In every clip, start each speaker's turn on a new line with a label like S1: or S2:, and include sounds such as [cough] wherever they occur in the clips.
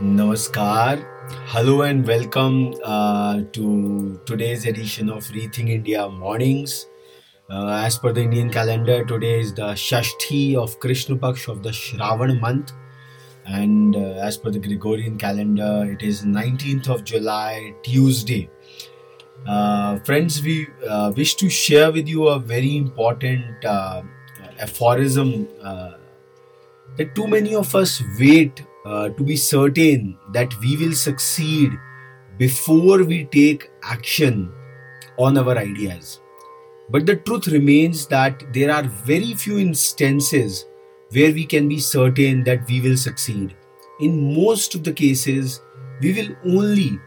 S1: Namaskar. Hello and welcome uh, to today's edition of Rethink India Mornings. Uh, as per the Indian calendar, today is the Shashti of Krishna Paksh of the Shravan month. And uh, as per the Gregorian calendar, it is 19th of July, Tuesday. Uh, friends, we uh, wish to share with you a very important uh, aphorism that too many of us wait uh, to be certain that we will succeed before we take action on our ideas. But the truth remains that there are very few instances where we can be certain that we will succeed. In most of the cases, we will only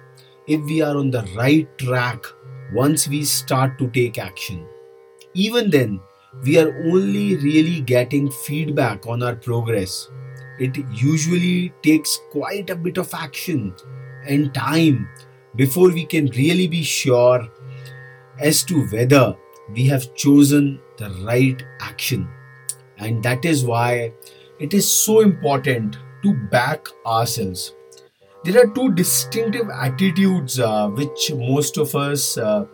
S1: if we are on the right track once we start to take action. Even then, we are only really getting feedback on our progress. It usually takes quite a bit of action and time before we can really be sure as to whether we have chosen the right action. And that is why it is so important to back ourselves. There are two distinctive attitudes uh, which most of us uh,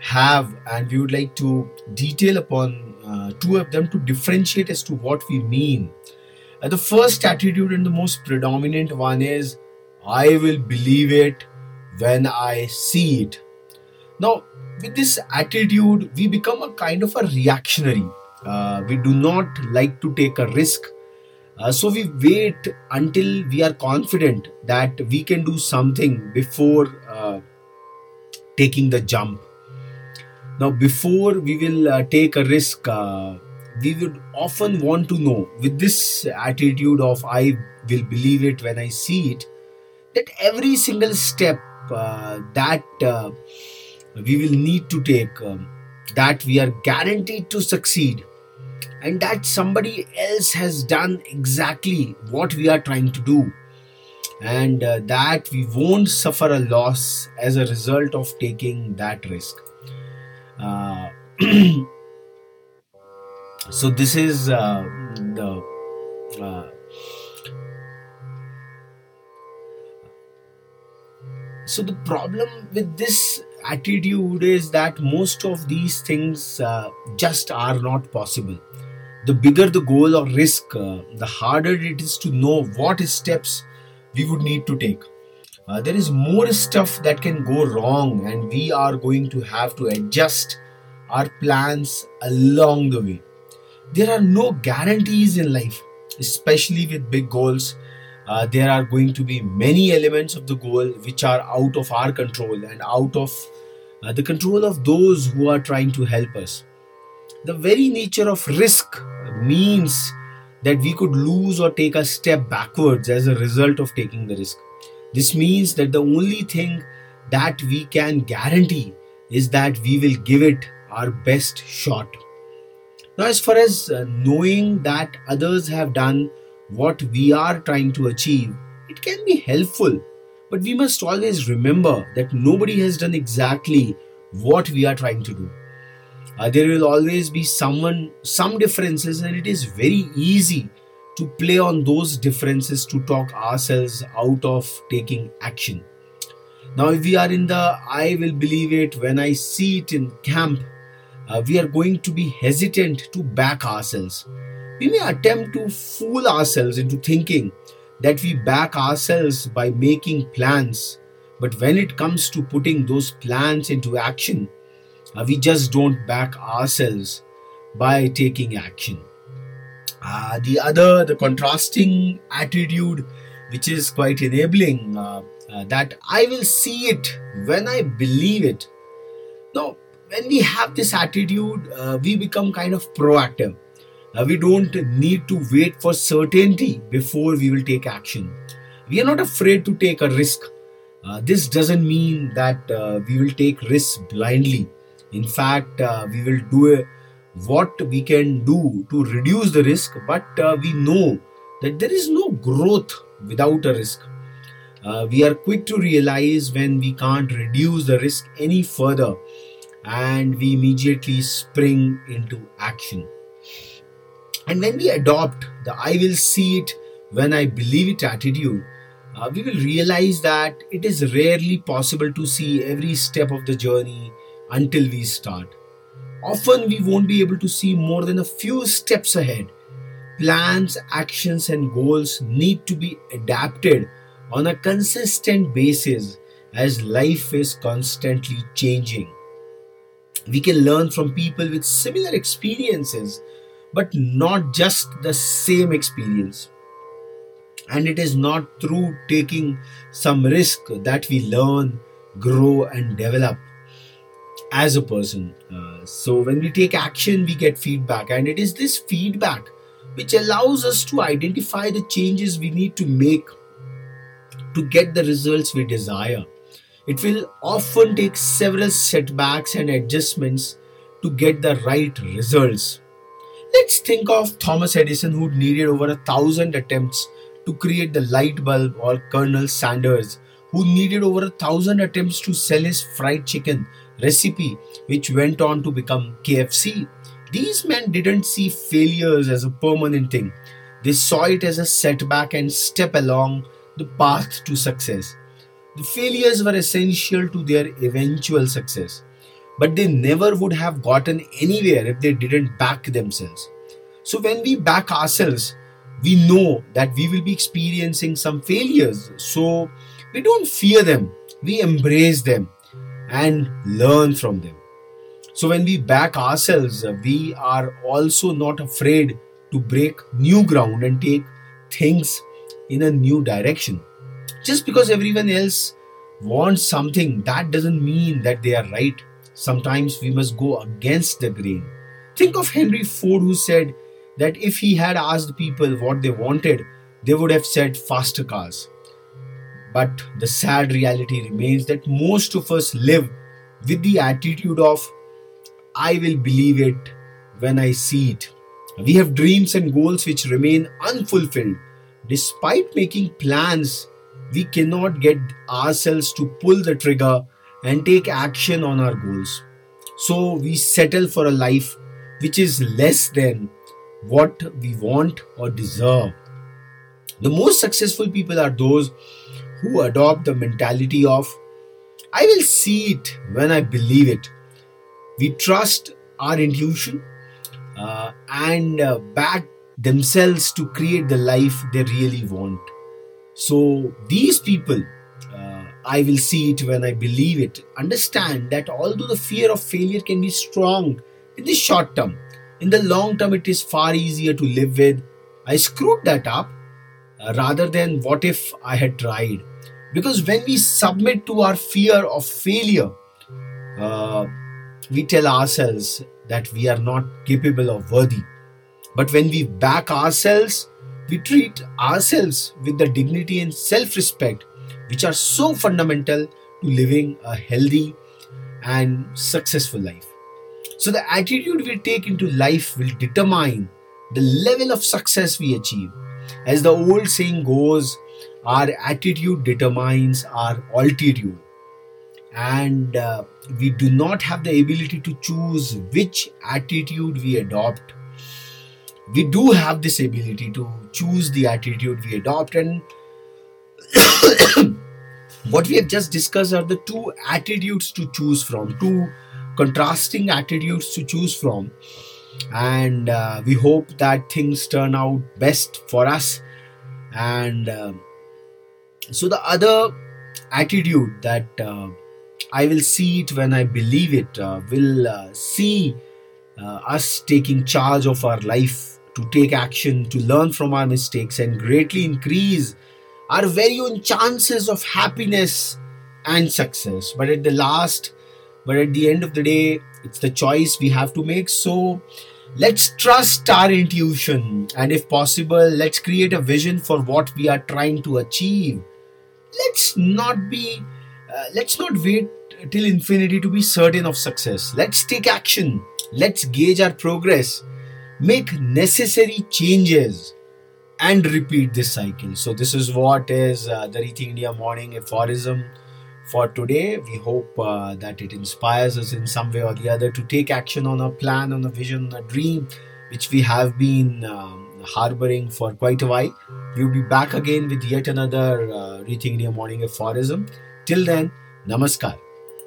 S1: have, and we would like to detail upon uh, two of them to differentiate as to what we mean. Uh, the first attitude and the most predominant one is I will believe it when I see it. Now, with this attitude, we become a kind of a reactionary. Uh, we do not like to take a risk. Uh, so we wait until we are confident that we can do something before uh, taking the jump. Now, before we will uh, take a risk, uh, we would often want to know with this attitude of I will believe it when I see it, that every single step uh, that uh, we will need to take, um, that we are guaranteed to succeed, and that somebody else has done exactly what we are trying to do, and uh, that we won't suffer a loss as a result of taking that risk. [clears throat] So this is uh, the uh, so the problem with this attitude is that most of these things uh, just are not possible. The bigger the goal or risk uh, the harder it is to know what steps we would need to take. Uh, there is more stuff that can go wrong and we are going to have to adjust our plans along the way there are no guarantees in life especially with big goals. Uh, there are going to be many elements of the goal which are out of our control and out of uh, the control of those who are trying to help us. The very nature of risk means that we could lose or take a step backwards as a result of taking the risk. This means that the only thing that we can guarantee is that we will give it our best shot. Now, as far as uh, knowing that others have done what we are trying to achieve, it can be helpful. But we must always remember that nobody has done exactly what we are trying to do. Uh, there will always be someone, some differences, and it is very easy to play on those differences to talk ourselves out of taking action. Now, if we are in the I will believe it when I see it in camp, uh, we are going to be hesitant to back ourselves. We may attempt to fool ourselves into thinking that we back ourselves by making plans, but when it comes to putting those plans into action, uh, we just don't back ourselves by taking action. Uh, the other, the contrasting attitude, which is quite enabling, uh, uh, that I will see it when I believe it. Now, when we have this attitude, uh, we become kind of proactive. Uh, we don't need to wait for certainty before we will take action. We are not afraid to take a risk. Uh, this doesn't mean that we will take risks blindly. In fact, we will do a what we can do to reduce the risk, but uh, we know that there is no growth without a risk. Uh, we are quick to realize when we can't reduce the risk any further and we immediately spring into action. And when we adopt the I will see it when I believe it attitude, uh, we will realize that it is rarely possible to see every step of the journey until we start. Often we won't be able to see more than a few steps ahead. Plans, actions, and goals need to be adapted on a consistent basis as life is constantly changing. We can learn from people with similar experiences, but not just the same experience. And it is not through taking some risk that we learn grow and develop as a person. Uh, so when we take action we get feedback. And it is this feedback which allows us to identify the changes we need to make to get the results we desire it will often take several setbacks and adjustments to get the right results let's think of thomas edison who needed over a thousand attempts to create the light bulb or Colonel Sanders, who needed over a thousand attempts to sell his fried chicken recipe, which went on to become KFC. These men didn't see failures as a permanent thing. They saw it as a setback and step along the path to success. The failures were essential to their eventual success, but they never would have gotten anywhere if they didn't back themselves. So, when we back ourselves, we know that we will be experiencing some failures. So we don't fear them, we embrace them and learn from them. So when we back ourselves, we are also not afraid to break new ground and take things in a new direction. Just because everyone else wants something, that doesn't mean that they are right. Sometimes we must go against the grain. Think of Henry Ford, who said, that if he had asked people what they wanted, they would have said faster cars. But the sad reality remains that most of us live with the attitude of, I will believe it when I see it. We have dreams and goals which remain unfulfilled. Despite making plans, we cannot get ourselves to pull the trigger and take action on our goals. So we settle for a life which is less than what we want or deserve. The most successful people are those who adopt the mentality of, I will see it when I believe it. We trust our intuition uh, and uh, back themselves to create the life they really want. So, these people, uh, I will see it when I believe it, understand that although the fear of failure can be strong in the short term, in the long term it is far easier to live with. I screwed that up uh, rather than what if i had tried. Because when we submit to our fear of failure uh, we tell ourselves that we are not capable or worthy. But when we back ourselves we treat ourselves with the dignity and self respect which are so fundamental to living a healthy and successful life so, the attitude we take into life will determine the level of success we achieve. As the old saying goes, our attitude determines our altitude. And uh, we do not have the ability to choose which attitude we adopt. We do have this ability to choose the attitude we adopt, and [coughs] what we have just discussed are the two attitudes to choose from, two contrasting attitudes to choose from. And uh, we hope that things turn out best for us. And uh, so the other attitude that uh, i will see it when i believe it uh, will uh, see uh, us taking charge of our life to take action to learn from our mistakes and greatly increase our very own chances of happiness and success. But at the last but at the end of the day it's the choice we have to make. So let's trust our intuition and if possible let's create a vision for what we are trying to achieve. Let's not be uh, let's not wait till infinity to be certain of success. Let's take action let's gauge our progress make necessary changes and repeat this cycle so this is what is uh, the rethink india morning aphorism for today. We hope uh, that it inspires us in some way or the other to take action on a plan, on a vision, on a dream, which we have been um, harboring for quite a while. We'll be back again with yet another uh, Rethink Your Morning aphorism. Till then, Namaskar.